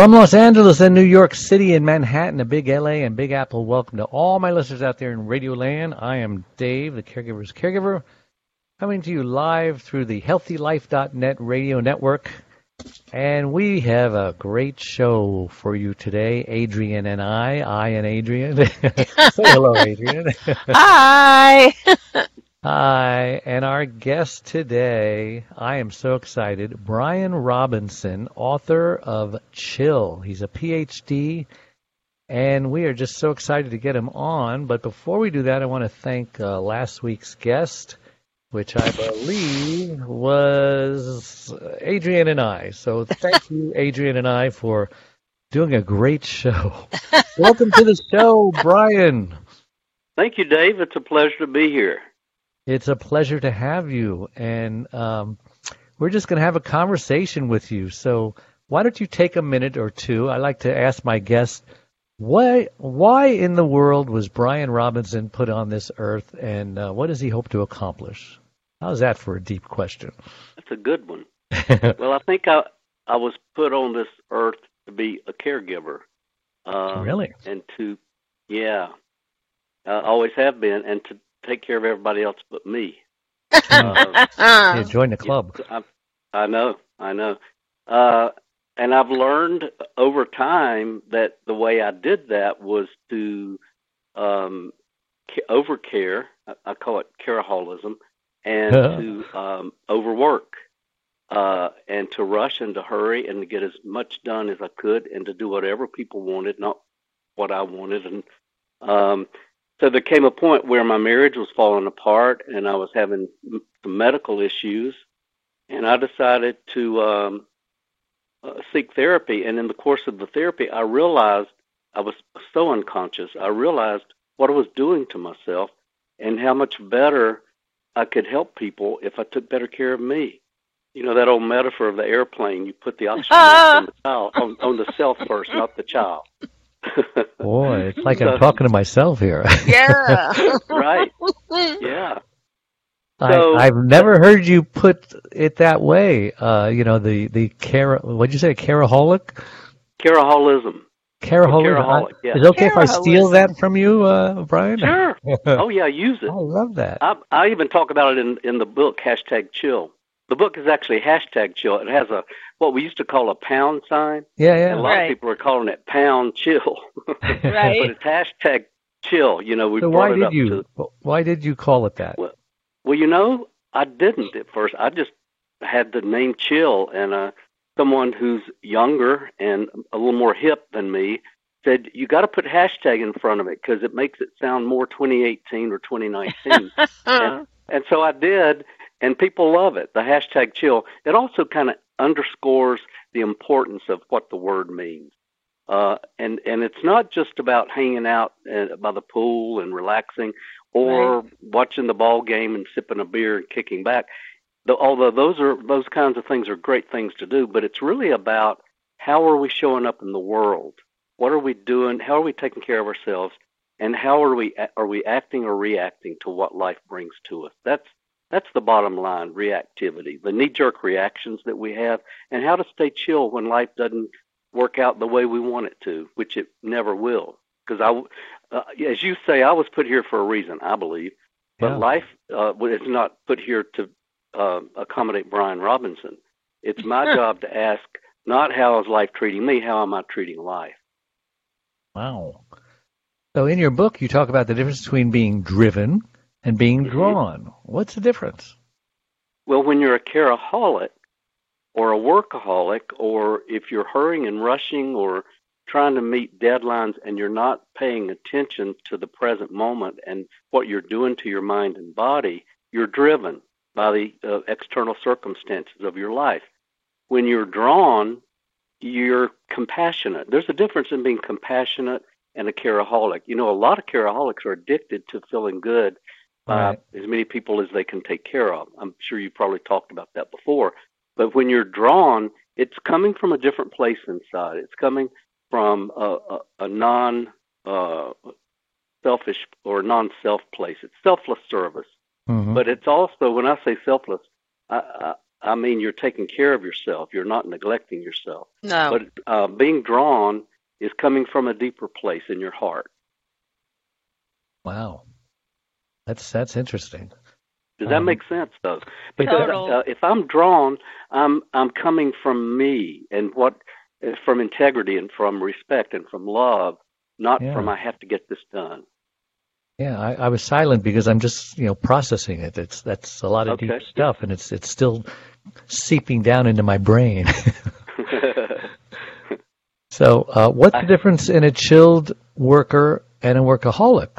From Los Angeles and New York City and Manhattan, a big LA and Big Apple, welcome to all my listeners out there in Radio Land. I am Dave, the caregiver's caregiver, coming to you live through the HealthyLife.net radio network. And we have a great show for you today, Adrian and I. I and Adrian. Say hello, Adrian. Hi. Hi, and our guest today, I am so excited, Bryan Robinson, author of Chill. He's a PhD, and we are just so excited to get him on. But before we do that, I want to thank uh, last week's guest, which I believe was Adrian and I. So thank you, Adrian and I, for doing a great show. Welcome to the show, Bryan. Thank you, Dave. It's a pleasure to be here. It's a pleasure to have you, and um, we're just going to have a conversation with you. So why don't you take a minute or two? I like to ask my guests why why in the world was Bryan Robinson put on this earth, and uh, what does he hope to accomplish? How's that for a deep question? That's a good one. well, I think I I was put on this earth to be a caregiver. Um, really? And to yeah, I always have been, and to take care of everybody else but me. Uh, yeah, join the club. I, I know, I know. Uh, and I've learned over time that the way I did that was to um, overcare. I call it careholism, and to um, overwork, uh, and to rush and to hurry and to get as much done as I could, and to do whatever people wanted, not what I wanted. And um, so there came a point where my marriage was falling apart and I was having some medical issues, and I decided to um, uh, seek therapy. And in the course of the therapy, I realized I was so unconscious. I realized what I was doing to myself and how much better I could help people if I took better care of me. You know that old metaphor of the airplane. You put the oxygen on the child, on, on the self first, not the child. Boy, it's like I'm talking to myself here. Yeah. right. Yeah. So, I, have never heard you put it that way. Uh, you know, the the care. What'd you say? Caraholic. Caraholism. Caraholic. Yeah. Is it okay if I steal that from you, uh, Bryan? Sure. oh yeah, use it. I love that. I, I even talk about it in in the book hashtag Chill. The book is actually hashtag Chill. It has a what we used to call a pound sign. Yeah, yeah. And a lot right. of people are calling it pound chill. right. but it's hashtag chill. You know, we so brought why it did up you to. why did you call it that? Well, well, you know, I didn't at first. I just had the name Chill, and uh, someone who's younger and a little more hip than me said you got to put hashtag in front of it because it makes it sound more 2018 or 2019. and, and so I did, and people love it. The hashtag Chill. It also kind of underscores the importance of what the word means. Uh, and and it's not just about hanging out uh, by the pool and relaxing, or Right. watching the ball game and sipping a beer and kicking back. The, although those are those kinds of things are great things to do, but it's really about how are we showing up in the world? What are we doing? How are we taking care of ourselves? And how are we are we acting or reacting to what life brings to us? That's that's the bottom line, reactivity, the knee-jerk reactions that we have, and how to stay chill when life doesn't work out the way we want it to, which it never will. Because I, uh, as you say, I was put here for a reason, I believe. But Yeah. life uh, is not put here to uh, accommodate Bryan Robinson. It's my job to ask not how is life treating me, how am I treating life? Wow. So in your book, you talk about the difference between being driven and being Mhm. drawn. What's the difference? Well, when you're a caraholic or a workaholic, or if you're hurrying and rushing or trying to meet deadlines and you're not paying attention to the present moment and what you're doing to your mind and body, you're driven by the uh, external circumstances of your life. When you're drawn, you're compassionate. There's a difference in being compassionate and a caraholic. You know, a lot of caraholics are addicted to feeling good Right. as many people as they can take care of. I'm sure you probably talked about that before. But when you're drawn, it's coming from a different place inside. It's coming from a, a, a non uh, selfish or non self place. It's selfless service. Mhm. But it's also, when I say selfless, I, I, I mean you're taking care of yourself. You're not neglecting yourself. No. But uh, being drawn is coming from a deeper place in your heart. Wow. That's that's interesting. Does that Um, make sense, though? Because Total. uh, if I'm drawn, I'm I'm coming from me and what uh, from integrity and from respect and from love, not Yeah. from I have to get this done. Yeah, I, I was silent because I'm just you know processing it. It's that's a lot of deep stuff, and it's it's still seeping down into my brain. so, uh, what's I- the difference in a chilled worker and a workaholic?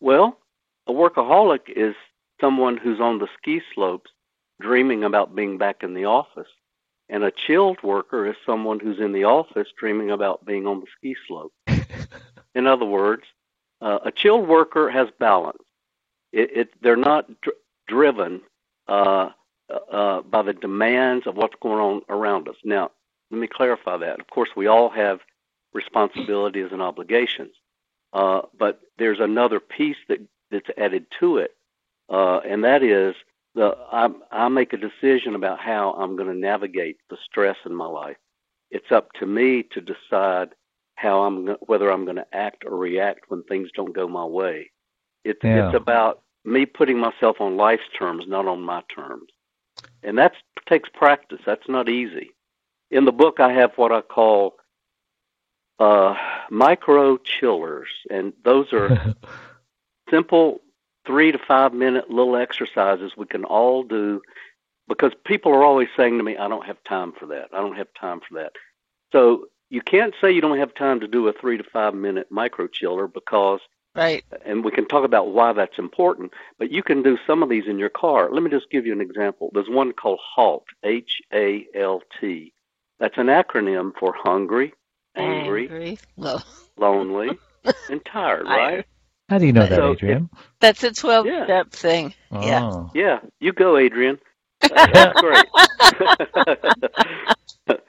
well, a workaholic is someone who's on the ski slopes dreaming about being back in the office. And a chilled worker is someone who's in the office dreaming about being on the ski slope. in other words, uh, a chilled worker has balance. It, it, they're not dr- driven uh, uh, by the demands of what's going on around us. Now, let me clarify that. Of course, we all have responsibilities and obligations, uh, but there's another piece that, that's added to it, uh, and that is the I, I make a decision about how I'm going to navigate the stress in my life. It's up to me to decide how I'm whether I'm going to act or react when things don't go my way. It's Yeah. it's about me putting myself on life's terms, not on my terms, and that takes practice. That's not easy. In the book, I have what I call uh, micro chillers, and those are simple three to five minute little exercises we can all do because people are always saying to me, I don't have time for that. I don't have time for that. So you can't say you don't have time to do a three to five minute micro chiller because, Right. and we can talk about why that's important, but you can do some of these in your car. Let me just give you an example. There's one called HALT, H A L T. That's an acronym for hungry, angry, Angry. Lonely, and tired, right? How do you know that, So, Adrian? that's a 12 Yeah. step thing. Yeah. Oh. Yeah, you go, Adrian. Uh, That's great.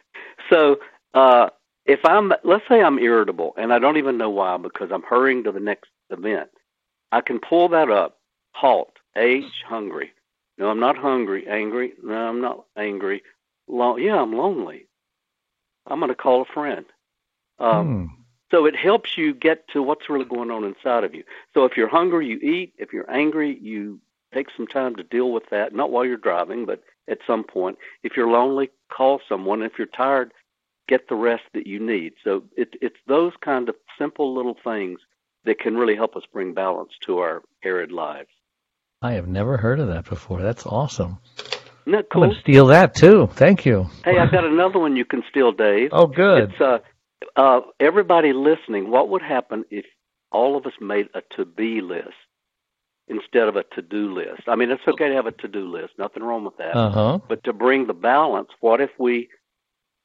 so, uh, if I'm, let's say I'm irritable and I don't even know why because I'm hurrying to the next event, I can pull that up. Halt. H. Hungry. No, I'm not hungry. Angry. No, I'm not angry. Lo- yeah, I'm lonely. I'm going to call a friend. Um, Hmm. So it helps you get to what's really going on inside of you. So if you're hungry, you eat. If you're angry, you take some time to deal with that, not while you're driving, but at some point. If you're lonely, call someone. If you're tired, get the rest that you need. So it, it's those kind of simple little things that can really help us bring balance to our arid lives. I have never heard of that before. That's awesome. Isn't that I'm cool? going to steal that too. Thank you. Hey, I've got another one you can steal, Dave. Oh, good. It's uh, uh, everybody listening. What would happen if all of us made a to-be list instead of a to-do list? I mean, it's okay to have a to-do list. Nothing wrong with that. Uh huh. But to bring the balance, what if we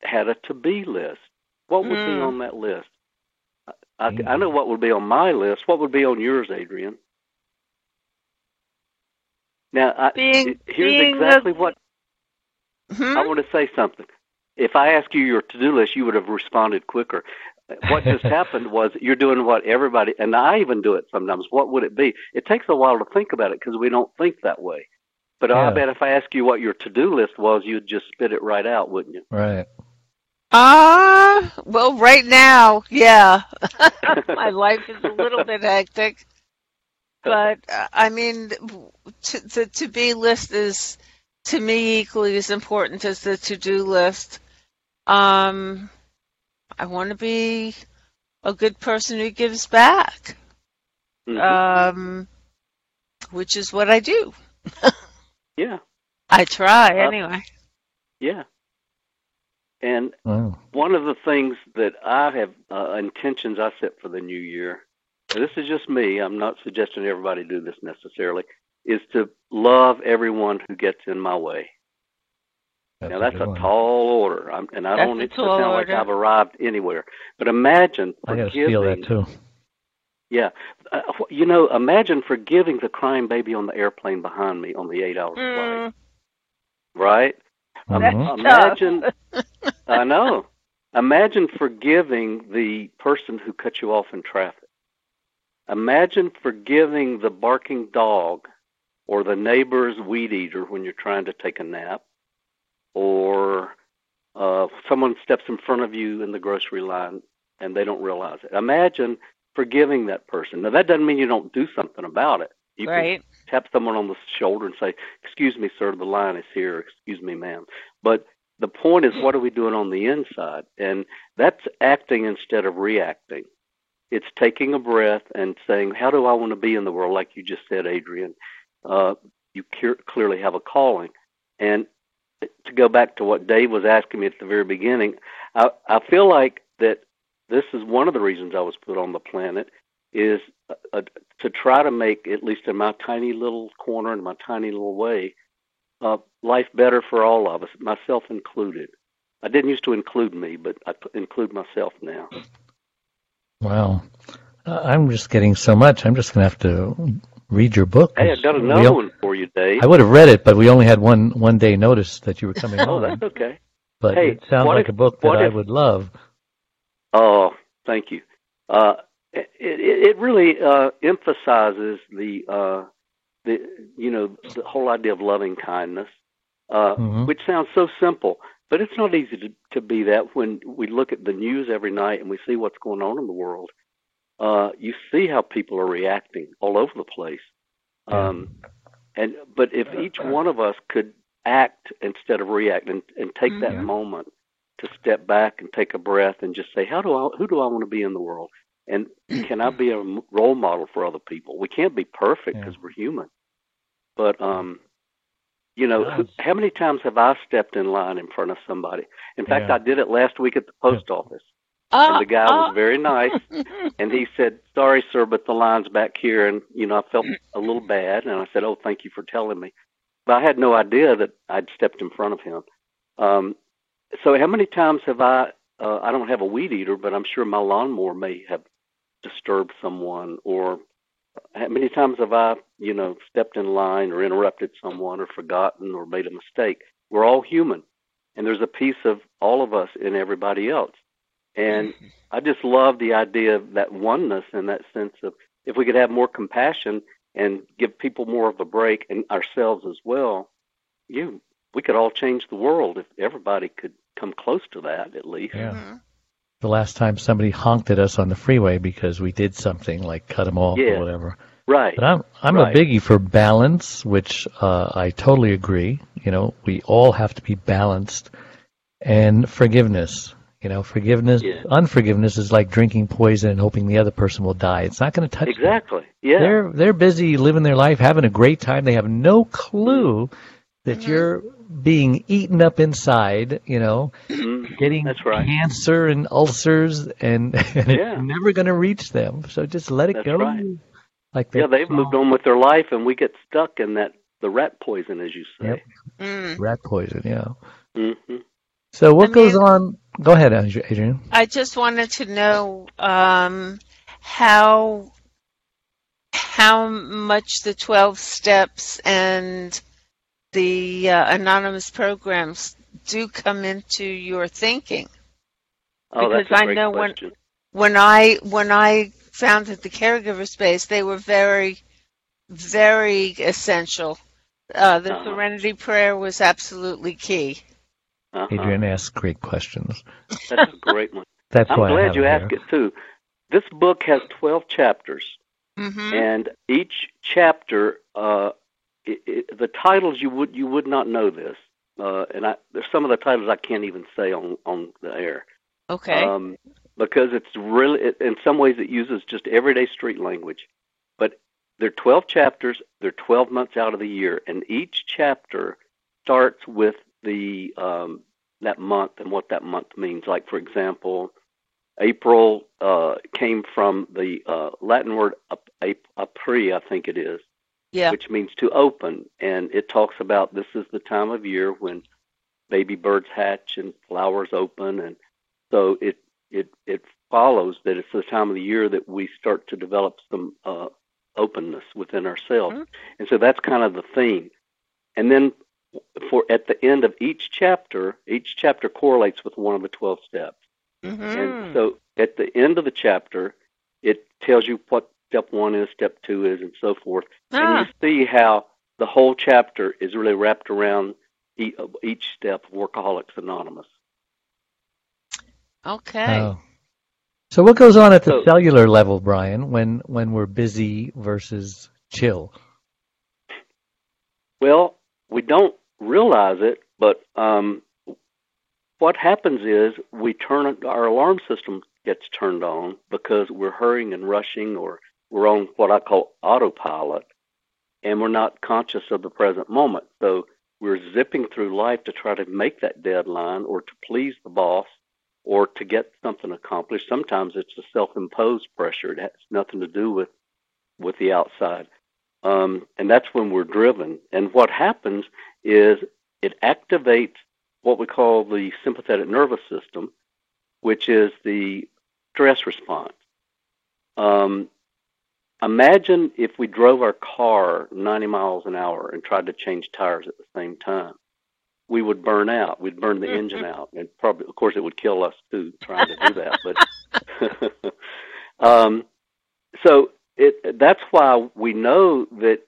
had a to-be list? What would be Mm. on that list? I, I know what would be on my list. What would be on yours, Adrian? Now, I, Being, here's being exactly the, what Hmm? I want to say something. If I asked you your to-do list, you would have responded quicker. What just happened was you're doing what everybody, and I even do it sometimes. What would it be? It takes a while to think about it because we don't think that way. But Yeah. I bet if I ask you what your to-do list was, you'd just spit it right out, wouldn't you? Right. Ah, well, right now, yeah. My life is a little bit hectic. But, uh, I mean, to, the to be list is, to me, equally as important as the to do list. Um, I want to be a good person who gives back, Mhm. um, which is what I do. yeah, I try, Uh, anyway. yeah. And Wow. one of the things that I have uh, intentions I set for the new year, this is just me, I'm not suggesting everybody do this necessarily, is to love everyone who gets in my way. now that's good a tall order, I'm, and I That's don't a need to tall sound like. I've arrived anywhere. But imagine I got forgiving. steal that too. Yeah, uh, you know, imagine forgiving the crying baby on the airplane behind me on the eight-hour flight, Mm, right? That's Mhm. imagine, tough. I know. Imagine forgiving the person who cut you off in traffic. Imagine forgiving the barking dog or the neighbor's weed eater when you're trying to take a nap, or uh, someone steps in front of you in the grocery line and they don't realize it. Imagine forgiving that person. Now that doesn't mean you don't do something about it. You right. can tap someone on the shoulder and say, "Excuse me, sir, the line is here." Excuse me, ma'am. But the point is, what are we doing on the inside? And that's acting instead of reacting. It's taking a breath and saying, "How do I want to be in the world?" Like you just said, Adrian. Uh, you clearly have a calling, and to go back to what Dave was asking me at the very beginning, I, I feel like that this is one of the reasons I was put on the planet is uh, to try to make, at least in my tiny little corner, in my tiny little way, uh, life better for all of us, myself included. I didn't used to include me, but I include myself now. Wow. Uh, I'm just getting so much. I'm just going to have to read your book. Hey, I've got another one for you, Dave. I would have read it, but we only had one one day notice that you were coming oh, that's okay. But hey, it sounds like if, a book that I would love. Oh, thank you. Uh, it, it, it really uh, emphasizes the uh, the you know the whole idea of loving kindness, uh, mm-hmm. which sounds so simple, but it's not easy to, to be that when we look at the news every night and we see what's going on in the world. Uh, you see how people are reacting all over the place. Um, and but if each one of us could act instead of react and, and take that Mhm. moment to step back and take a breath and just say, how do I, who do I want to be in the world? And can I be a role model for other people? We can't be perfect Yeah. because we're human. But, um, you know, Yes. how many times have I stepped in line in front of somebody? In fact, Yeah. I did it last week at the post office. Uh, And the guy uh, was very nice and he said, "Sorry, sir, but the line's back here." And you know, I felt a little bad, and I said, "Oh, thank you for telling me." But I had no idea that I'd stepped in front of him. Um, so, how many times have I? Uh, I don't have a weed eater, but I'm sure my lawnmower may have disturbed someone. Or how many times have I, you know, stepped in line or interrupted someone or forgotten or made a mistake? We're all human, and there's a piece of all of us in everybody else. And I just love the idea of that oneness and that sense of if we could have more compassion and give people more of a break and ourselves as well, you we could all change the world if everybody could come close to that at least. Yeah. mhm. The last time somebody honked at us on the freeway because we did something like cut them off Yeah. or whatever. Right. But I'm I'm Right. a biggie for balance, which uh, I totally agree. You know, we all have to be balanced, and forgiveness. You know, forgiveness, Yeah. unforgiveness is like drinking poison and hoping the other person will die. It's not going to touch them. Exactly. Yeah. They're they're busy living their life, having a great time. They have no clue that Mhm. you're being eaten up inside. You know, Mhm. getting That's right. cancer and ulcers, and, and Yeah. it's never going to reach them. So just let it That's go. right. Like Yeah, they've song, moved on with their life and we get stuck in that the rat poison as you say. Yep. Mm. rat poison. Yeah. hmm So what I goes on? Go ahead, Adrian. I just wanted to know um, how how much the twelve steps and the uh, anonymous programs do come into your thinking. Oh, Because that's a I great know when- question. When I when I founded the caregiver space, they were very very essential. Uh, the Uh-huh. Serenity Prayer was absolutely key. Uh-huh. Adrian asks great questions. That's a great one. That's I'm why I glad have you it asked it too. This book has 12 chapters, hmm and each chapter, uh, it, it, the titles you would you would not know this, uh, and I, there's some of the titles I can't even say on on the air, Okay. um, because it's really it, in some ways it uses just everyday street language, but there are 12 chapters. They're 12 months out of the year, and each chapter starts with the um, that month and what that month means. Like for example, April uh, came from the uh, Latin word ap- ap- apri, I think it is, yeah. which means to open, and it talks about this is the time of year when baby birds hatch and flowers open, and so it it it follows that it's the time of the year that we start to develop some uh, openness within ourselves, Mhm. and so that's kind of the theme. And then for at the end of each chapter, each chapter correlates with one of the twelve steps. hmm And so at the end of the chapter, it tells you what step one is, step two is, and so forth. Ah. And you see how the whole chapter is really wrapped around each step of Workaholics Anonymous. Okay. Oh. So what goes on at the so, cellular level, Bryan, when when we're busy versus chill? Well, we don't realize it, but um, what happens is we turn our alarm system gets turned on because we're hurrying and rushing, or we're on what I call autopilot, and we're not conscious of the present moment. So we're zipping through life to try to make that deadline or to please the boss or to get something accomplished. Sometimes it's a self-imposed pressure. It has nothing to do with with the outside, um, and that's when we're driven. And what happens is it activates what we call the sympathetic nervous system, which is the stress response. Um, Imagine if we drove our car 90 miles an hour and tried to change tires at the same time. We would burn out. We'd burn the engine out, and probably, of course, it would kill us too trying to do that. But um, so it that's why we know that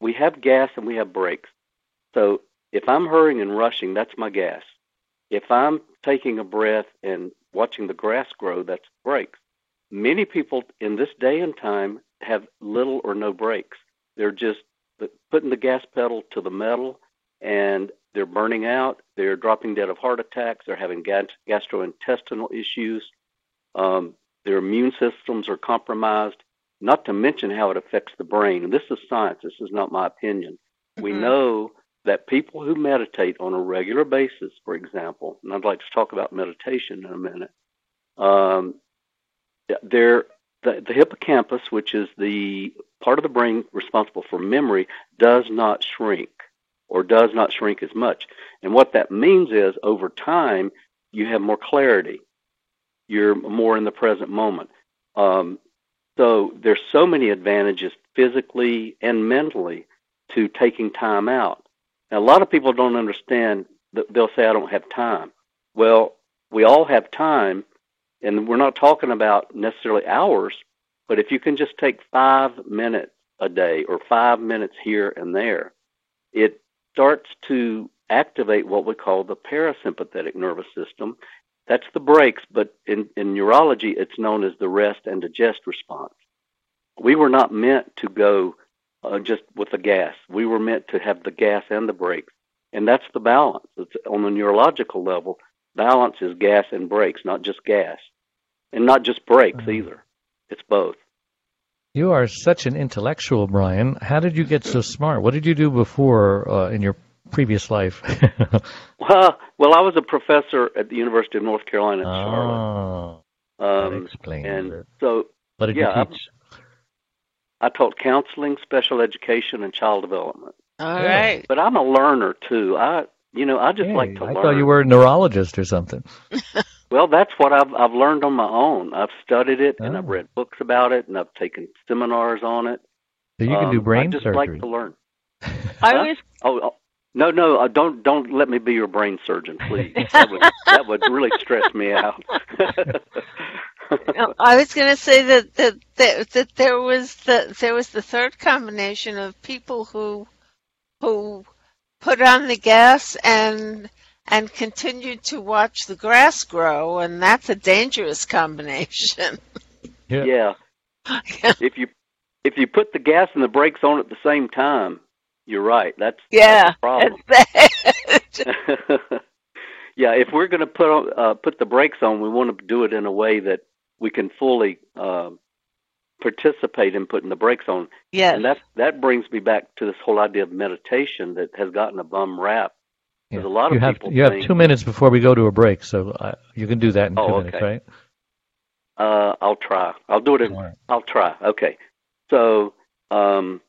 we have gas and we have brakes. So if I'm hurrying and rushing, that's my gas. If I'm taking a breath and watching the grass grow, that's brakes. Many people in this day and time have little or no brakes. They're just putting the gas pedal to the metal and they're burning out. They're dropping dead of heart attacks. They're having gastrointestinal issues. Um, their immune systems are compromised, not to mention how it affects the brain. And this is science. This is not my opinion. Mm-hmm. We know that people who meditate on a regular basis, for example, and I'd like to talk about meditation in a minute, um, the, the hippocampus, which is the part of the brain responsible for memory, does not shrink or does not shrink as much. And what that means is over time, you have more clarity. You're more in the present moment. Um, so there's so many advantages physically and mentally to taking time out. Now, a lot of people don't understand that they'll say, I don't have time. Well, we all have time, and we're not talking about necessarily hours, but if you can just take five minutes a day or five minutes here and there, it starts to activate what we call the parasympathetic nervous system. That's the brakes, but in, in neurology, it's known as the rest and digest response. We were not meant to go uh, just with the gas. We were meant to have the gas and the brakes. And that's the balance. It's on the neurological level. Balance is gas and brakes, not just gas, and not just brakes mm-hmm. either. It's both. You are such an intellectual, Bryan. How did you get so smart? What did you do before uh, in your previous life? well, well, I was a professor at the University of North Carolina in Charlotte. Oh, um, explains and it. so, what did yeah, you teach? I, I taught counseling, special education, and child development. All right. But I'm a learner too. I, you know, I just hey, like to I learn. thought you were a neurologist or something. Well, that's what I've I've learned on my own. I've studied it and Oh. I've read books about it and I've taken seminars on it. So you can do Um, brain I just surgery. like to learn. I always. Oh, oh no, no, uh, don't don't let me be your brain surgeon, please. that would that would really stress me out. No, I was going to say that, that that that there was the there was the third combination of people who who put on the gas and and continued to watch the grass grow, and that's a dangerous combination. Yeah. yeah. If you if you put the gas and the brakes on at the same time, you're right. That's yeah, that's the problem. that's yeah, if we're going to put on, uh, put the brakes on, we want to do it in a way that we can fully uh, participate in putting the brakes on. yes. And that that brings me back to this whole idea of meditation that has gotten a bum rap. Yeah. There's a lot of have people you have two minutes before we go to a break, so uh, you can do that in two Oh, minutes, right? Uh, I'll try. I'll do it. In, All right. I'll try. Okay. So, um,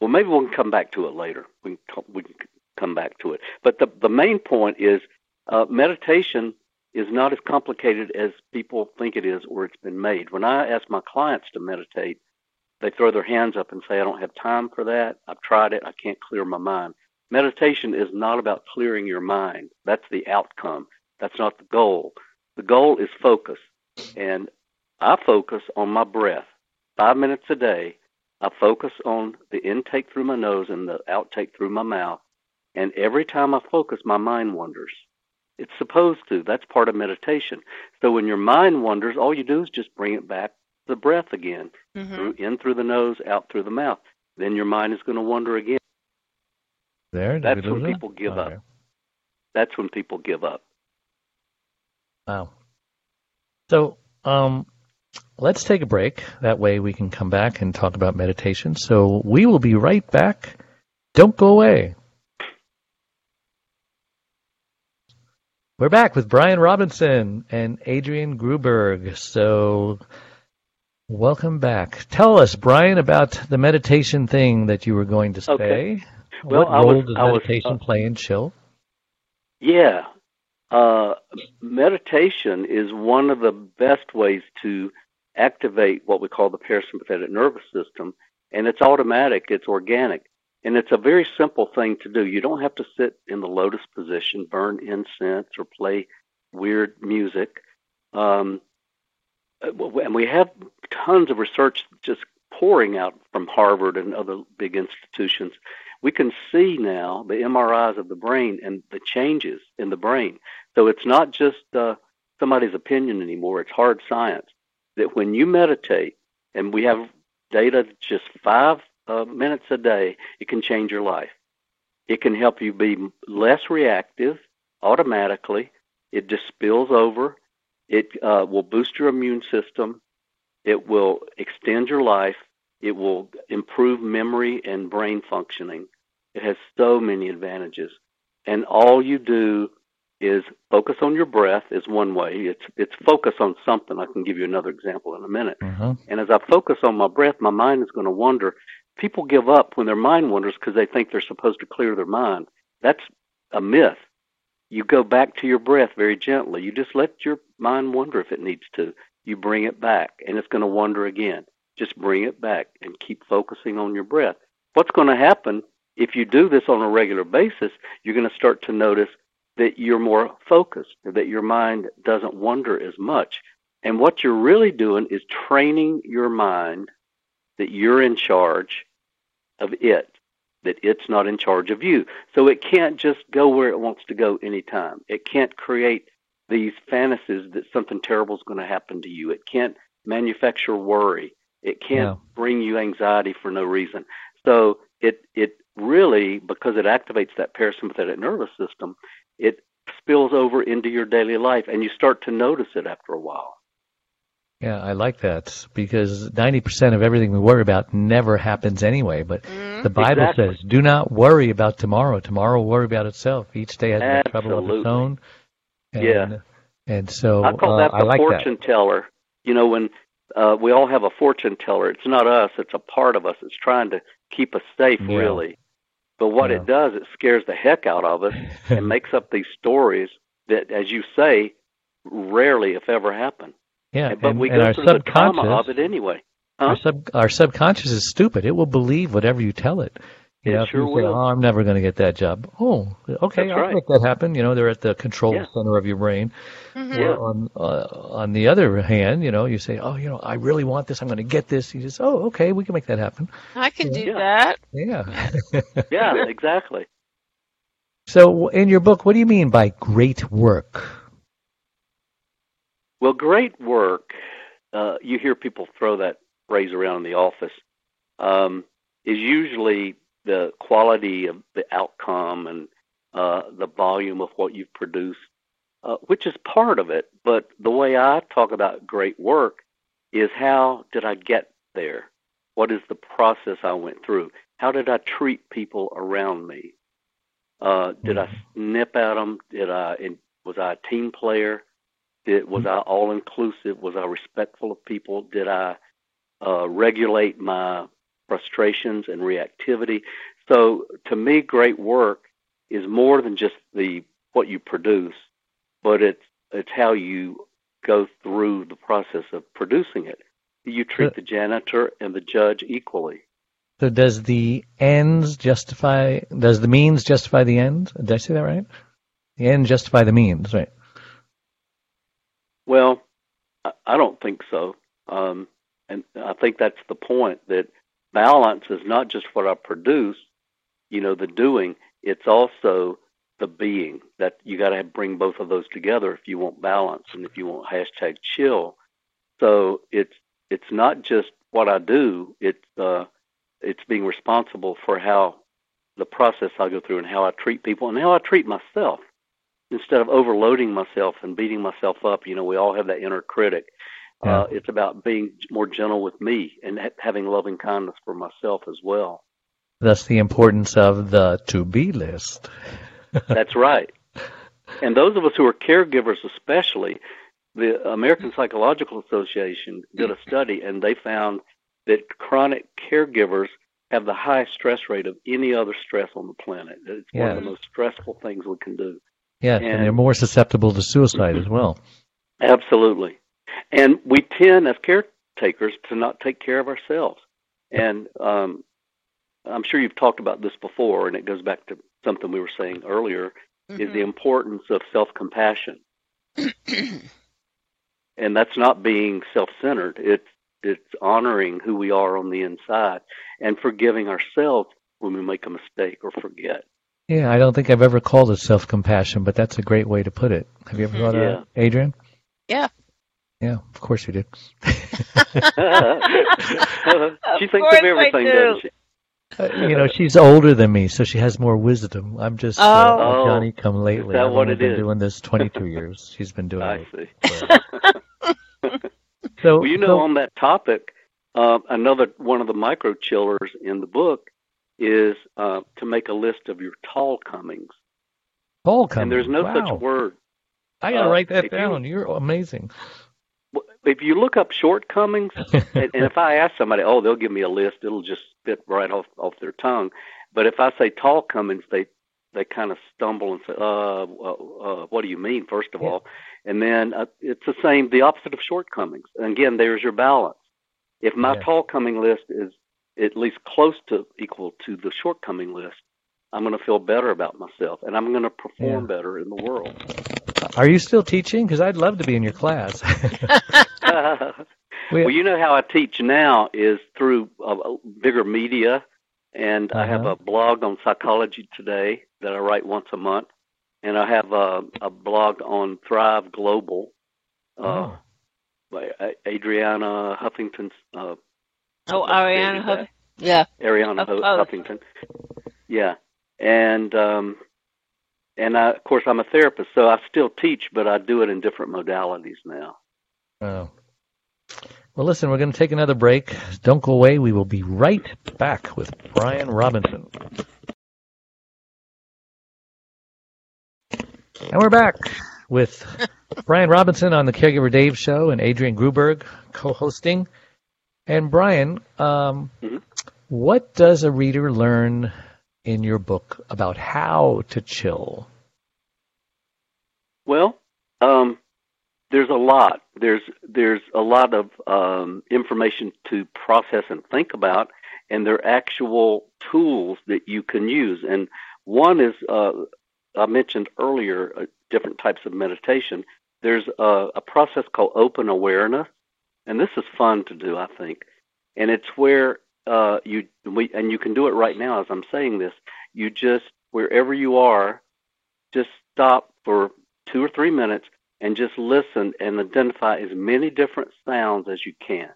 well, maybe we can come back to it later. We can co- we can come back to it. But the the main point is uh, meditation is not as complicated as people think it is, or it's been made. When I ask my clients to meditate, they throw their hands up and say, "I don't have time for that. I've tried it. I can't clear my mind." Meditation is not about clearing your mind. That's the outcome. That's not the goal. The goal is focus. And I focus on my breath five minutes a day, I focus on the intake through my nose and the outtake through my mouth. And every time I focus, my mind wanders. It's supposed to. That's part of meditation. So when your mind wanders, all you do is just bring it back to the breath again, Mm-hmm. through, in through the nose, out through the mouth. Then your mind is going to wander again. There, did That's we when lose it? people give up. Okay. That's when people give up. Wow. So, um, let's take a break. That way we can come back and talk about meditation. So we will be right back. Don't go away. We're back with Bryan Robinson and Adrian Gruberg. So, welcome back. Tell us, Bryan, about the meditation thing that you were going to say. Okay. Well, what I role was- does I was, meditation uh, play in chill? Yeah. Uh, meditation is one of the best ways to activate what we call the parasympathetic nervous system, and it's automatic, it's organic, and it's a very simple thing to do. You don't have to sit in the lotus position, burn incense, or play weird music. Um, and we have tons of research just pouring out from Harvard and other big institutions we can see now the MRIs of the brain and the changes in the brain. So it's not just uh, somebody's opinion anymore, it's hard science. That when you meditate, and we have data just five uh, minutes a day, it can change your life. It can help you be less reactive automatically. It just spills over. It uh, will boost your immune system. It will extend your life. It will improve memory and brain functioning. It has so many advantages. And all you do is focus on your breath is one way. It's it's focus on something. I can give you another example in a minute. hmm And as I focus on my breath, my mind is going to wander. People give up when their mind wanders because they think they're supposed to clear their mind. That's a myth. You go back to your breath very gently. You just let your mind wander if it needs to. You bring it back, and it's going to wander again. Just bring it back and keep focusing on your breath. What's going to happen if you do this on a regular basis? You're going to start to notice that you're more focused, that your mind doesn't wander as much. And what you're really doing is training your mind that you're in charge of it, that it's not in charge of you. So it can't just go where it wants to go anytime. It can't create these fantasies that something terrible is going to happen to you. It can't manufacture worry. It can't bring you anxiety for no reason. So it it really because it activates that parasympathetic nervous system, it spills over into your daily life and you start to notice it after a while. Yeah, I like that because 90% of everything we worry about never happens anyway. But Mhm. the Bible Exactly. says, do not worry about tomorrow. Tomorrow will worry about itself. Each day has its trouble of its own. And, Yeah. And so I call uh, that I the like fortune teller. You know, when uh, we all have a fortune teller, it's not us; it's a part of us. It's trying to keep us safe, Yeah. really. But what Yeah. it does, it scares the heck out of us and makes up these stories that, as you say, rarely, if ever, happen. Yeah, but and, we and go our through the trauma subconscious, of it anyway. our, sub, our subconscious is stupid. It will believe whatever you tell it. You It know, sure you say, will. "Oh, I'm never going to get that job." Oh, okay, That's I'll right. make that happen. You know, they're at the control Yeah. center of your brain. Mhm. Yeah. On uh, on the other hand, you know, you say, "Oh, you know, I really want this. I'm going to get this." You just, "Oh, okay, we can make that happen." I can do Yeah. that. Yeah. Yeah, exactly. So, in your book, what do you mean by great work? Well, great work. Uh, you hear people throw that phrase around in the office. Um, is usually the quality of the outcome and uh, the volume of what you've produced, uh, which is part of it. But the way I talk about great work is how did I get there? What is the process I went through? How did I treat people around me? Uh, did I snip at them? Did I? Was I a team player? Did, was I all inclusive? Was I respectful of people? Did I uh, regulate my frustrations and reactivity? So to me, great work is more than just the what you produce, but it's it's how you go through the process of producing it. You treat the janitor and the judge equally. So, does the ends justify? Does the means justify the ends? Did I say that right? The end justify the means, right? Well, I- don't think so. Um, and I think that's the point that balance is not just what I produce, you know, the doing. It's also the being that you got to bring both of those together if you want balance and if you want hashtag chill. So it's it's not just what I do. It's uh, it's being responsible for how the process I go through and how I treat people and how I treat myself instead of overloading myself and beating myself up. You know, we all have that inner critic. Yeah. Uh, it's about being more gentle with me and ha- having loving kindness for myself as well. That's the importance of the to be list. That's right. And those of us who are caregivers, especially, the American Psychological Association did a study and they found that chronic caregivers have the highest stress rate of any other stress on the planet. It's yes. one of the most stressful things we can do. Yes, and, and they're more susceptible to suicide as well. Absolutely. And we tend, as caretakers, to not take care of ourselves. And um, I'm sure you've talked about this before, and it goes back to something we were saying earlier, mm-hmm. is the importance of self-compassion. and that's not being self-centered. It's it's honoring who we are on the inside and forgiving ourselves when we make a mistake or forget. Yeah, I don't think I've ever called it self-compassion, but that's a great way to put it. Have you ever thought yeah. of that, Adrian? Yeah. Yeah, of course you did. she thinks of everything, doesn't she? Uh, you know, she's older than me, so she has more wisdom. I'm just uh, oh. uh, Johnny come lately. Is that I've what it been is? doing this 22 years. She's been doing I it. see. so, well, you know, so, on that topic, uh, another one of the micro chillers in the book is uh, to make a list of your tall comings. Tall comings. And there's no wow. such word. I gotta uh, write that down. You, You're amazing. If you look up shortcomings, and, and if I ask somebody, oh, they'll give me a list. It'll just spit right off off their tongue. But if I say tall comings, they they kind of stumble and say, uh, uh, uh, what do you mean, first of yeah. all? And then uh, it's the same, the opposite of shortcomings. And again, there's your balance. If my yeah. tall coming list is at least close to equal to the shortcoming list, I'm going to feel better about myself and I'm going to perform yeah. better in the world. Are you still teaching? Because I'd love to be in your class. well, you know how I teach now is through a bigger media, and uh-huh. I have uh-huh. a blog on Psychology Today that I write once a month, and I have a, a blog on Thrive Global. Uh, oh. By Adriana Huffington. Uh, oh, Arianna Huffington. Yeah. Arianna oh, Huffington. Yeah, and um, and I, of course I'm a therapist, so I still teach, but I do it in different modalities now. Oh. Well, listen, we're going to take another break. Don't go away. We will be right back with Bryan Robinson. And we're back with Bryan Robinson on the Caregiver Dave Show and Adrian Gruberg co-hosting. And Bryan, um, mm-hmm. what does a reader learn in your book about how to chill? Well, um, there's a lot. There's there's a lot of um, information to process and think about, and there are actual tools that you can use. And one is uh, I mentioned earlier uh, different types of meditation. There's a, a process called open awareness, and this is fun to do, I think. And it's where uh, you we and you can do it right now as I'm saying this. You just wherever you are, just stop for two or three minutes and just listen and identify as many different sounds as you can.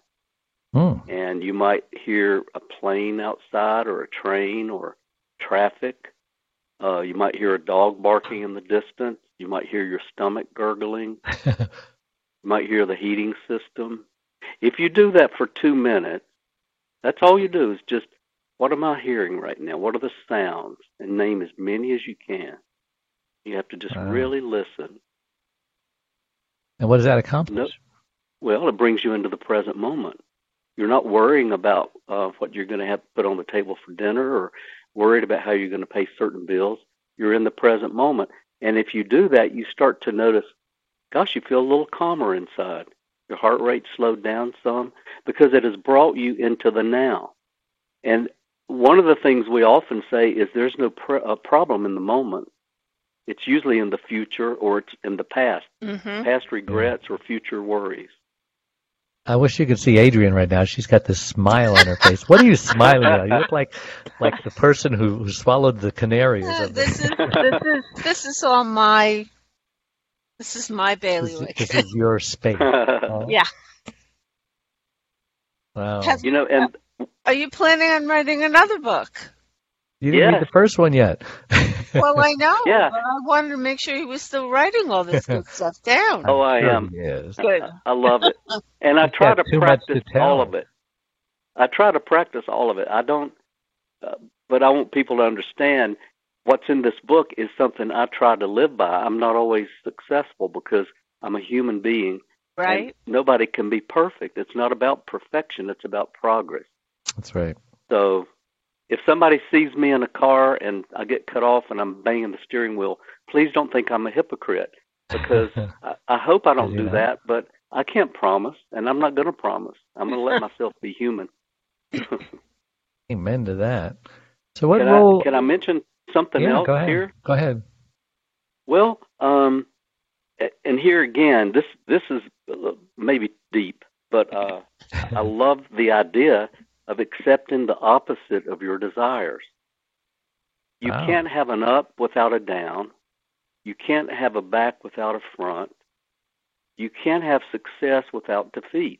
Mm. And you might hear a plane outside or a train or traffic. Uh, you might hear a dog barking in the distance. You might hear your stomach gurgling. you might hear the heating system. If you do that for two minutes, that's all you do is just, what am I hearing right now? What are the sounds? And name as many as you can. You have to just wow. really listen. And what does that accomplish? No, well, it brings you into the present moment. You're not worrying about uh, what you're going to have to put on the table for dinner or worried about how you're going to pay certain bills. You're in the present moment. And if you do that, you start to notice, gosh, you feel a little calmer inside. Your heart rate slowed down some because it has brought you into the now. And one of the things we often say is there's no pr- problem in the moment. It's usually in the future or it's in the past, mm-hmm. past regrets or future worries. I wish you could see Adrienne right now. She's got this smile on her face. What are you smiling at? You look like like the person who, who swallowed the canary or Uh, something. this is this is this is all my this is my This, bailiwick. this is your space. Oh, Yeah. Wow. Have- you know, and Are you planning on writing another book? You didn't read the first one yet. Well, I know, Yeah. but I wanted to make sure he was still writing all this good stuff down. Oh, I Sure am. he is. Good. I love it, and I try to too much to practice all of it. I try to practice all of it. I don't, uh, but I want people to understand what's in this book is something I try to live by. I'm not always successful because I'm a human being, and Right? nobody can be perfect. It's not about perfection. It's about progress. That's right. So if somebody sees me in a car and I get cut off and I'm banging the steering wheel, please don't think I'm a hypocrite because I, I hope I don't You're do not. that, but I can't promise and I'm not going to promise. I'm going to let myself be human. Amen to that. So what can, role? I, can I mention something yeah, else go ahead. here? Go ahead. Well, um, and here again, this this is maybe deep, but uh, I love the idea of accepting the opposite of your desires. You Wow. can't have an up without a down. You can't have a back without a front. You can't have success without defeat.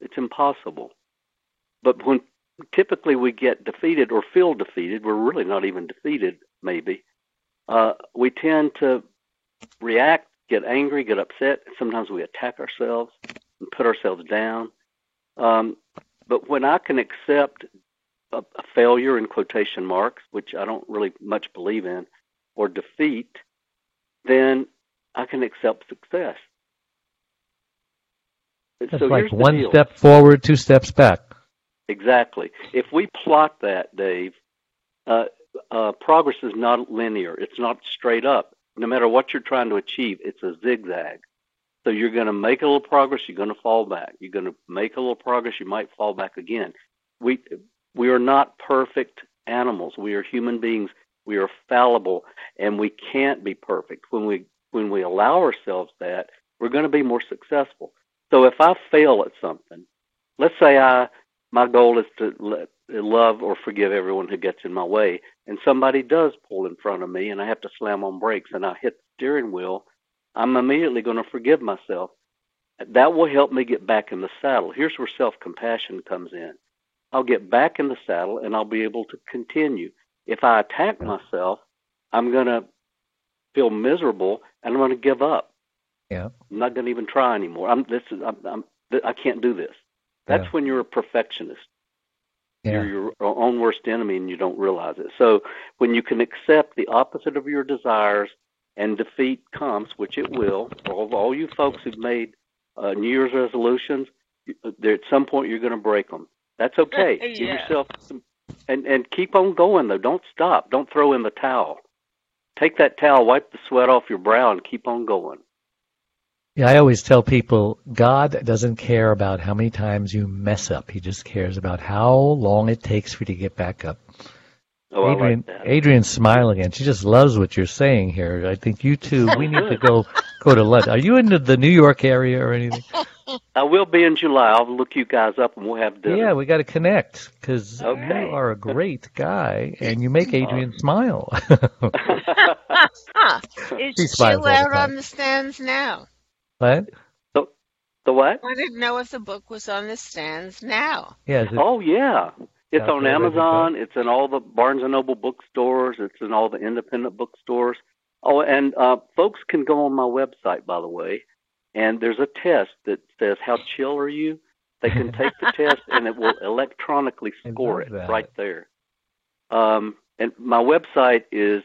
It's impossible. But when typically we get defeated or feel defeated, we're really not even defeated, maybe. Uh, we tend to react, get angry, get upset. Sometimes we attack ourselves and put ourselves down. Um, but when I can accept a, a failure in quotation marks, which I don't really much believe in, or defeat, then I can accept success. That's so like one deal. step forward, two steps back. Exactly. If we plot that, Dave, uh, uh, progress is not linear. It's not straight up. No matter what you're trying to achieve, it's a zigzag. So you're going to make a little progress, you're going to fall back. You're going to make a little progress, you might fall back again. We we are not perfect animals. We are human beings. We are fallible, and we can't be perfect. When we when we allow ourselves that, we're going to be more successful. So if I fail at something, let's say I my goal is to love or forgive everyone who gets in my way. And somebody does pull in front of me, and I have to slam on brakes, and I hit the steering wheel. I'm immediately going to forgive myself. That will help me get back in the saddle. Here's where self compassion comes in. I'll get back in the saddle, and I'll be able to continue. If I attack myself, I'm going to feel miserable, and I'm going to give up. Yeah. I'm not going to even try anymore. I'm this is I'm, I'm I can't do this. That's Yeah. when you're a perfectionist. Yeah. You're your own worst enemy and you don't realize it. So when you can accept the opposite of your desires and defeat comes, which it will, for all, all you folks who've made uh, New Year's resolutions, there, at some point you're going to break them. That's okay. Give yourself some, and and keep on going though. Don't stop. Don't throw in the towel. Take that towel, wipe the sweat off your brow, and keep on going. Yeah, I always tell people God doesn't care about how many times you mess up. He just cares about how long it takes for you to get back up. Oh, I Adrienne, like that. Adrienne's smiling and She just loves what you're saying here. I think you two, we need to go go to lunch. Are you into the New York area or anything? I will be in July. I'll look you guys up and we'll have dinner. Yeah, we got to connect because Okay. you are a great guy and you make Adrienne smile. Huh. She Is smiles Jill all the on the stands now? What? the the what? I didn't know if the book was on the stands now. Yeah, Oh yeah, it's on there, ready to go? Amazon. It's in all the Barnes and Noble bookstores. It's in all the independent bookstores. Oh, and uh, folks can go on my website, by the way, and there's a test that says how chill are you. They can take the test, and it will electronically score love it that. right there. Um, and my website is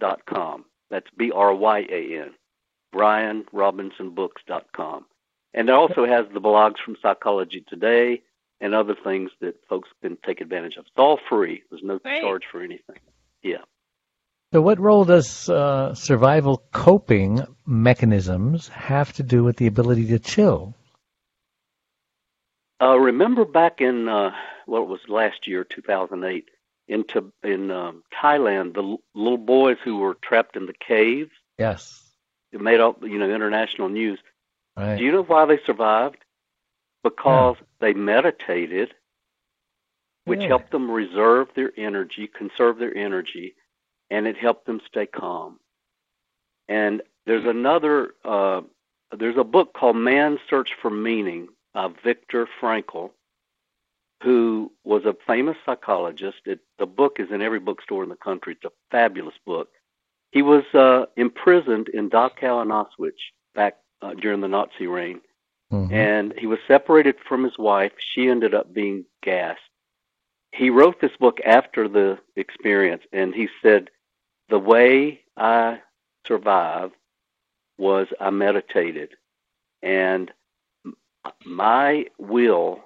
www.bryanrobinsonbook.com. That's B R Y A N, bryanrobinsonbooks.com. And it also has the blogs from Psychology Today and other things that folks can take advantage of. It's all free. There's no Great. charge for anything. Yeah. So, what role does uh, survival coping mechanisms have to do with the ability to chill? Uh, remember back in uh, well, it was last year, 2008, into in um, Thailand, the l- little boys who were trapped in the caves. Yes. It made all you know international news. Right. Do you know why they survived? Because they meditated, which Really? helped them reserve their energy, conserve their energy, and it helped them stay calm. And there's another, uh, there's a book called Man's Search for Meaning by Viktor Frankl, who was a famous psychologist. It, the book is in every bookstore in the country. It's a fabulous book. He was uh, imprisoned in Dachau and Auschwitz back uh, during the Nazi reign Mhm. and he was separated from his wife. She ended up being gassed. He wrote this book after the experience, and he said, The way I survived was I meditated, and my will,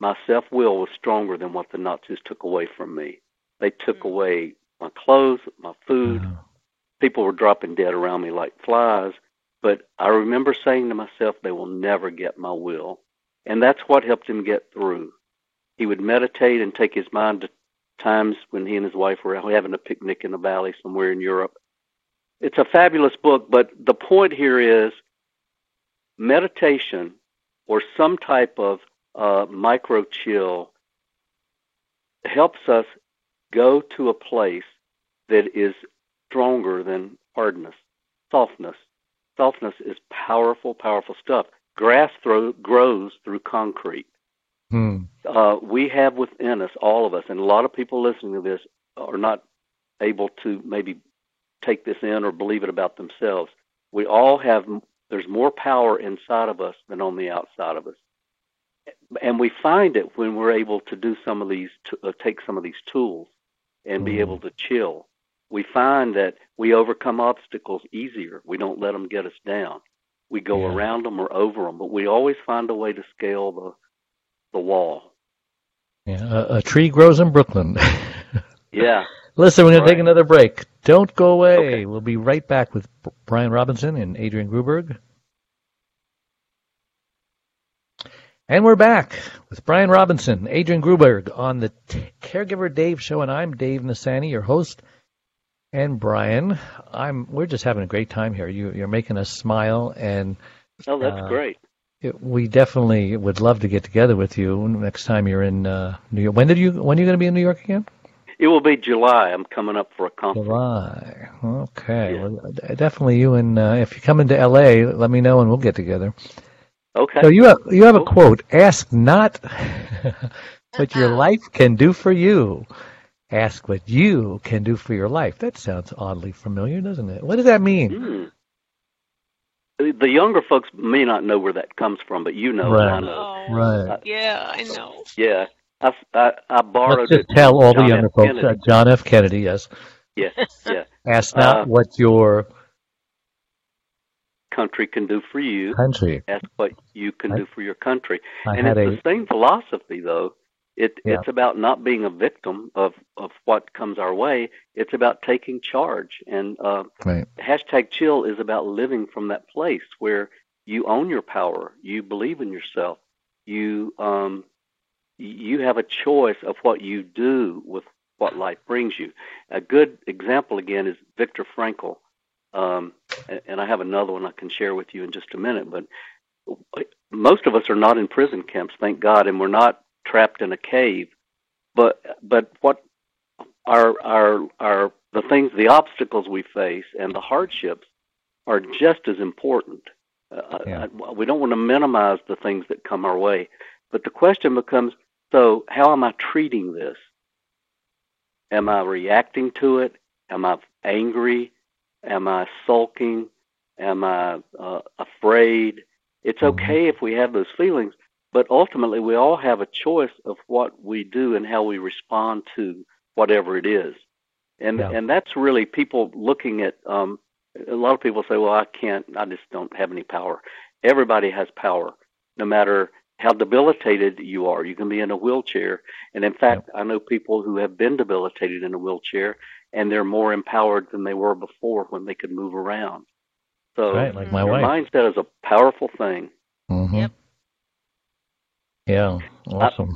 my self will, was stronger than what the Nazis took away from me. They took Mm. away my clothes, my food, Wow. people were dropping dead around me like flies. But I remember saying to myself, they will never get my will. And that's what helped him get through. He would meditate and take his mind to times when he and his wife were having a picnic in a valley somewhere in Europe. It's a fabulous book, but the point here is meditation or some type of uh, micro chill helps us go to a place that is stronger than hardness, softness. Softness is powerful, powerful stuff. Grass throw, grows through concrete. Hmm. Uh, we have within us, all of us, and a lot of people listening to this are not able to maybe take this in or believe it about themselves. We all have, there's more power inside of us than on the outside of us. And we find it when we're able to do some of these, to, uh, take some of these tools and be Mhm. able to chill. We find that we overcome obstacles easier. We don't let them get us down. We go Yeah. around them or over them, but we always find a way to scale the the wall. Yeah, a, a tree grows in Brooklyn. Yeah. Listen, we're going to take another break. Don't go away. Okay. We'll be right back with Bryan Robinson and Adrienne Gruberg. And we're back with Bryan Robinson, Adrienne Gruberg on the T- Caregiver Dave Show, and I'm Dave Nassaney, your host. And Bryan, I'm we're just having a great time here. You, you're making us smile, and Oh, that's Uh, great. it, we definitely would love to get together with you next time you're in uh, New York. When did you? When are you going to be in New York again? It will be July. I'm coming up for a conference. July. Okay. Yeah. Well, definitely you and uh, if you come into LA, let me know and we'll get together. Okay. So you have you have a quote. Ask not what your life can do for you. Ask what you can do for your life. That sounds oddly familiar, doesn't it? What does that mean? Hmm. The the younger folks may not know where that comes from, but you know, and I Right. know. Oh, Right. yeah, I know. Yeah. I, I, I borrowed Let's just it. tell all the younger F. folks. Uh, John F. Kennedy. Yes. Yeah, yeah. Ask not Uh, what your Country can do for you. country. Ask what you can I- do for your country. I and it's a the same philosophy, though. It, Yeah. It's about not being a victim of, of what comes our way. It's about taking charge. And uh, right. hashtag chill is about living from that place where you own your power, you believe in yourself, you um, you have a choice of what you do with what life brings you. A good example again is Viktor Frankl, um, and- I have another one I can share with you in just a minute. But most of us are not in prison camps, thank God, and we're not trapped in a cave. But but what are our our the things, the obstacles we face, and the hardships are just as important. Uh, Yeah. I, we don't want to minimize the things that come our way, but the question becomes: So, how am I treating this? Am I reacting to it? Am I angry? Am I sulking? Am I uh, afraid? It's Mhm. okay if we have those feelings, but ultimately we all have a choice of what we do and how we respond to whatever it is. And Yeah. and that's really people looking at um a lot of people say, Well, I can't I just don't have any power. Everybody has power, no matter how debilitated you are. You can be in a wheelchair. And in fact, I know people who have been debilitated in a wheelchair and they're more empowered than they were before when they could move around. So Right, like my your wife. mindset is a powerful thing. hmm Yep. Yeah. Awesome.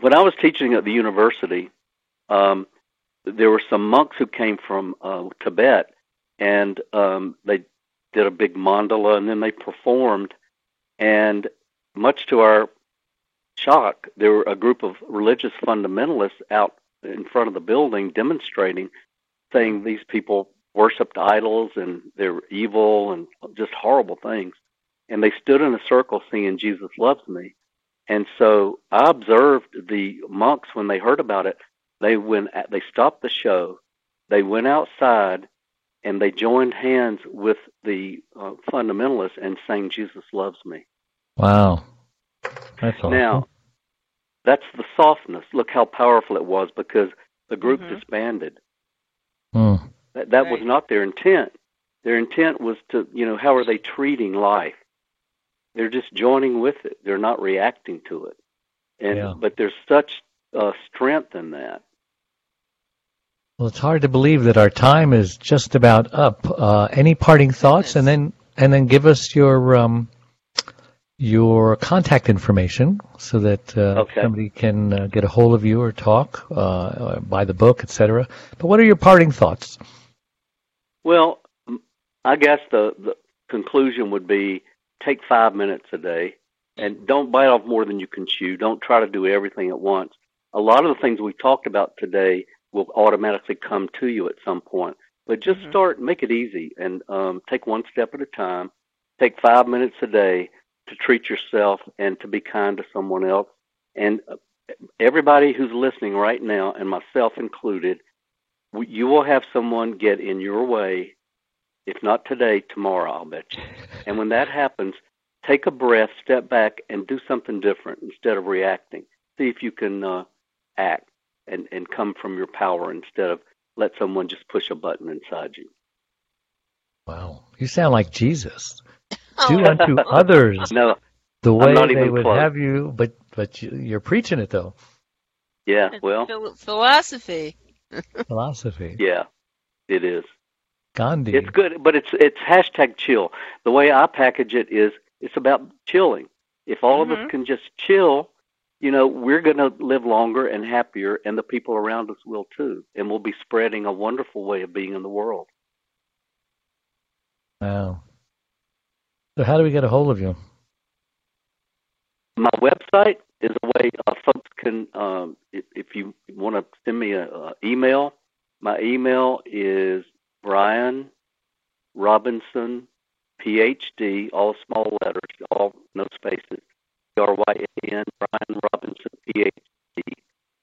when I was teaching at the university, um, there were some monks who came from uh, Tibet, and um, they did a big mandala, and then they performed. And much to our shock, there were a group of religious fundamentalists out in front of the building demonstrating, saying these people worshipped idols and they're evil and just horrible things. And they stood in a circle singing "Jesus loves me." And so I observed the monks when they heard about it. They went, they stopped the show, they went outside, and they joined hands with the uh, fundamentalists and sang "Jesus loves me." Wow, that's awesome. Now, that's the softness. Look how powerful it was because the group Mhm. disbanded. Hmm. That that was not their intent. Their intent was to, you know, how are they treating life? They're just joining with it. They're not reacting to it. And Yeah. but there's such uh, strength in that. Well, it's hard to believe that our time is just about up. Uh, any parting thoughts, and then and then give us your um, your contact information so that uh, Okay. somebody can uh, get a hold of you or talk, uh, or buy the book, etc. But what are your parting thoughts? Well, I guess the, the conclusion would be take five minutes a day and don't bite off more than you can chew. Don't try to do everything at once. A lot of the things we talked about today will automatically come to you at some point. But just Mhm. start, make it easy, and um, take one step at a time. Take five minutes a day to treat yourself and to be kind to someone else. And uh, everybody who's listening right now, and myself included, you will have someone get in your way, if not today, tomorrow, I'll bet you. And when that happens, take a breath, step back, and do something different instead of reacting. See if you can uh, act and, and come from your power instead of let someone just push a button inside you. Wow, you sound like Jesus. Oh, Do unto others No, the way not they even would close. have you, but but you, you're preaching it though. yeah, well, phil- philosophy. Philosophy, yeah, it is. Gandhi. It's good, but it's it's hashtag chill. The way I package it is it's about chilling. If all of us Mhm. can just chill, you know, we're going to live longer and happier, and the people around us will too, and we'll be spreading a wonderful way of being in the world. Wow. So how do we get a hold of you? My website is a way uh, folks can, um, if, if you want to send me an uh, email, my email is Bryan Robinson, PhD, all small letters, all no spaces, R Y A N, Bryan Robinson, PhD,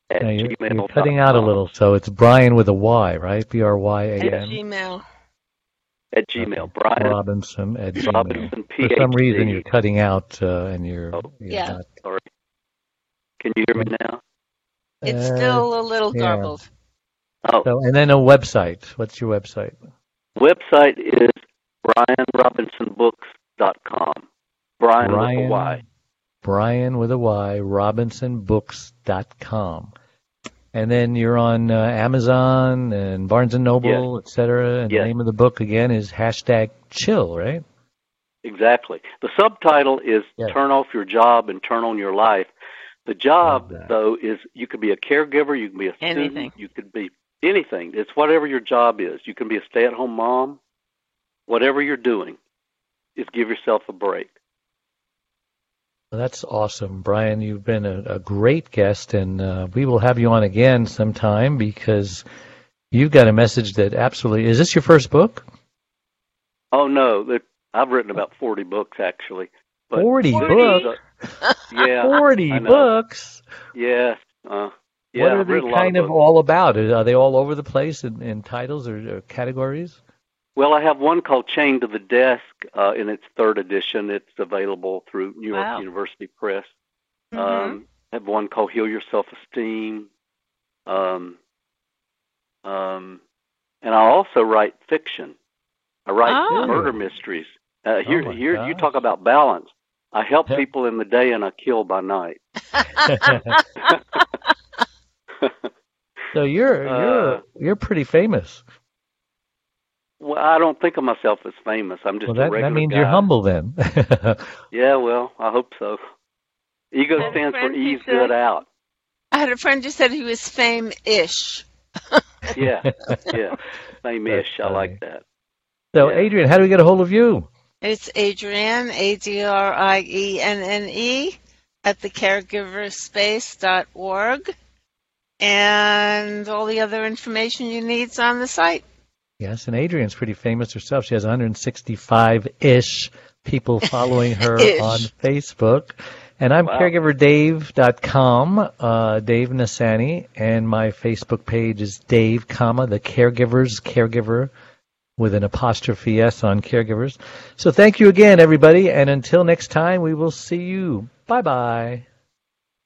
at Now, you're, gmail. you're cutting out a little, so it's Bryan with a Y, right? B R Y A N. At Gmail. At Gmail, Bryan Robinson at Gmail. Robinson, For some PhD. reason, you're cutting out, uh, and you're, Oh. you're Yeah. not. Can you hear me now? It's Uh, still a little yeah. garbled. Oh, So, and then a website. What's your website? website is bryanrobinsonbooks.com. Bryan, with a Y. Bryan with a Y, RobinsonBooks.com. And then you're on uh, Amazon and Barnes and Noble, et cetera. And Yes. the name of the book again is hashtag chill, right? Exactly. The subtitle is Yes. Turn Off Your Job and Turn On Your Life. The job, though, is you could be a caregiver, you can be a Anything. you could be anything. It's whatever your job is. You can be a stay at home mom. Whatever you're doing, is give yourself a break. That's awesome, Bryan. You've been a, a great guest, and uh, we will have you on again sometime because you've got a message that absolutely is. This your first book? Oh, no. I've written about 40 books, actually. But 40 this is books? yeah. Forty books. Yes. Uh, yeah, what are I've they written a lot kind of books. all about? Are they all over the place in, in titles or, or categories? Well, I have one called Chained to the Desk uh, in its third edition. It's available through New York Wow. University Press. Mhm. Um, I have one called Heal Your Self Esteem. Um, um, and I also write fiction. I write Oh. murder mysteries. Uh, here, Oh, my here you talk about balance. I help Yeah. people in the day and I kill by night. so you're Uh, you're you're pretty famous. Well, I don't think of myself as famous. I'm just Well, a that regular that means guy. you're humble then. Yeah, well, I hope so. Ego stands for ease said- good out. I had a friend who said he was fame-ish. Yeah, yeah. Same ish. I like that. So, Yeah. Adrienne, how do we get a hold of you? It's Adrienne, A D R I E N N E, at the thecaregiverspace.org. And all the other information you need is on the site. Yes, and Adrienne's pretty famous herself. She has 165-ish people following her on Facebook. And I'm Wow. caregiverdave.com, uh, Dave Nassaney, and my Facebook page is Dave, comma, the caregivers, caregiver, with an apostrophe S on caregivers. So thank you again, everybody, and until next time, we will see you. Bye-bye.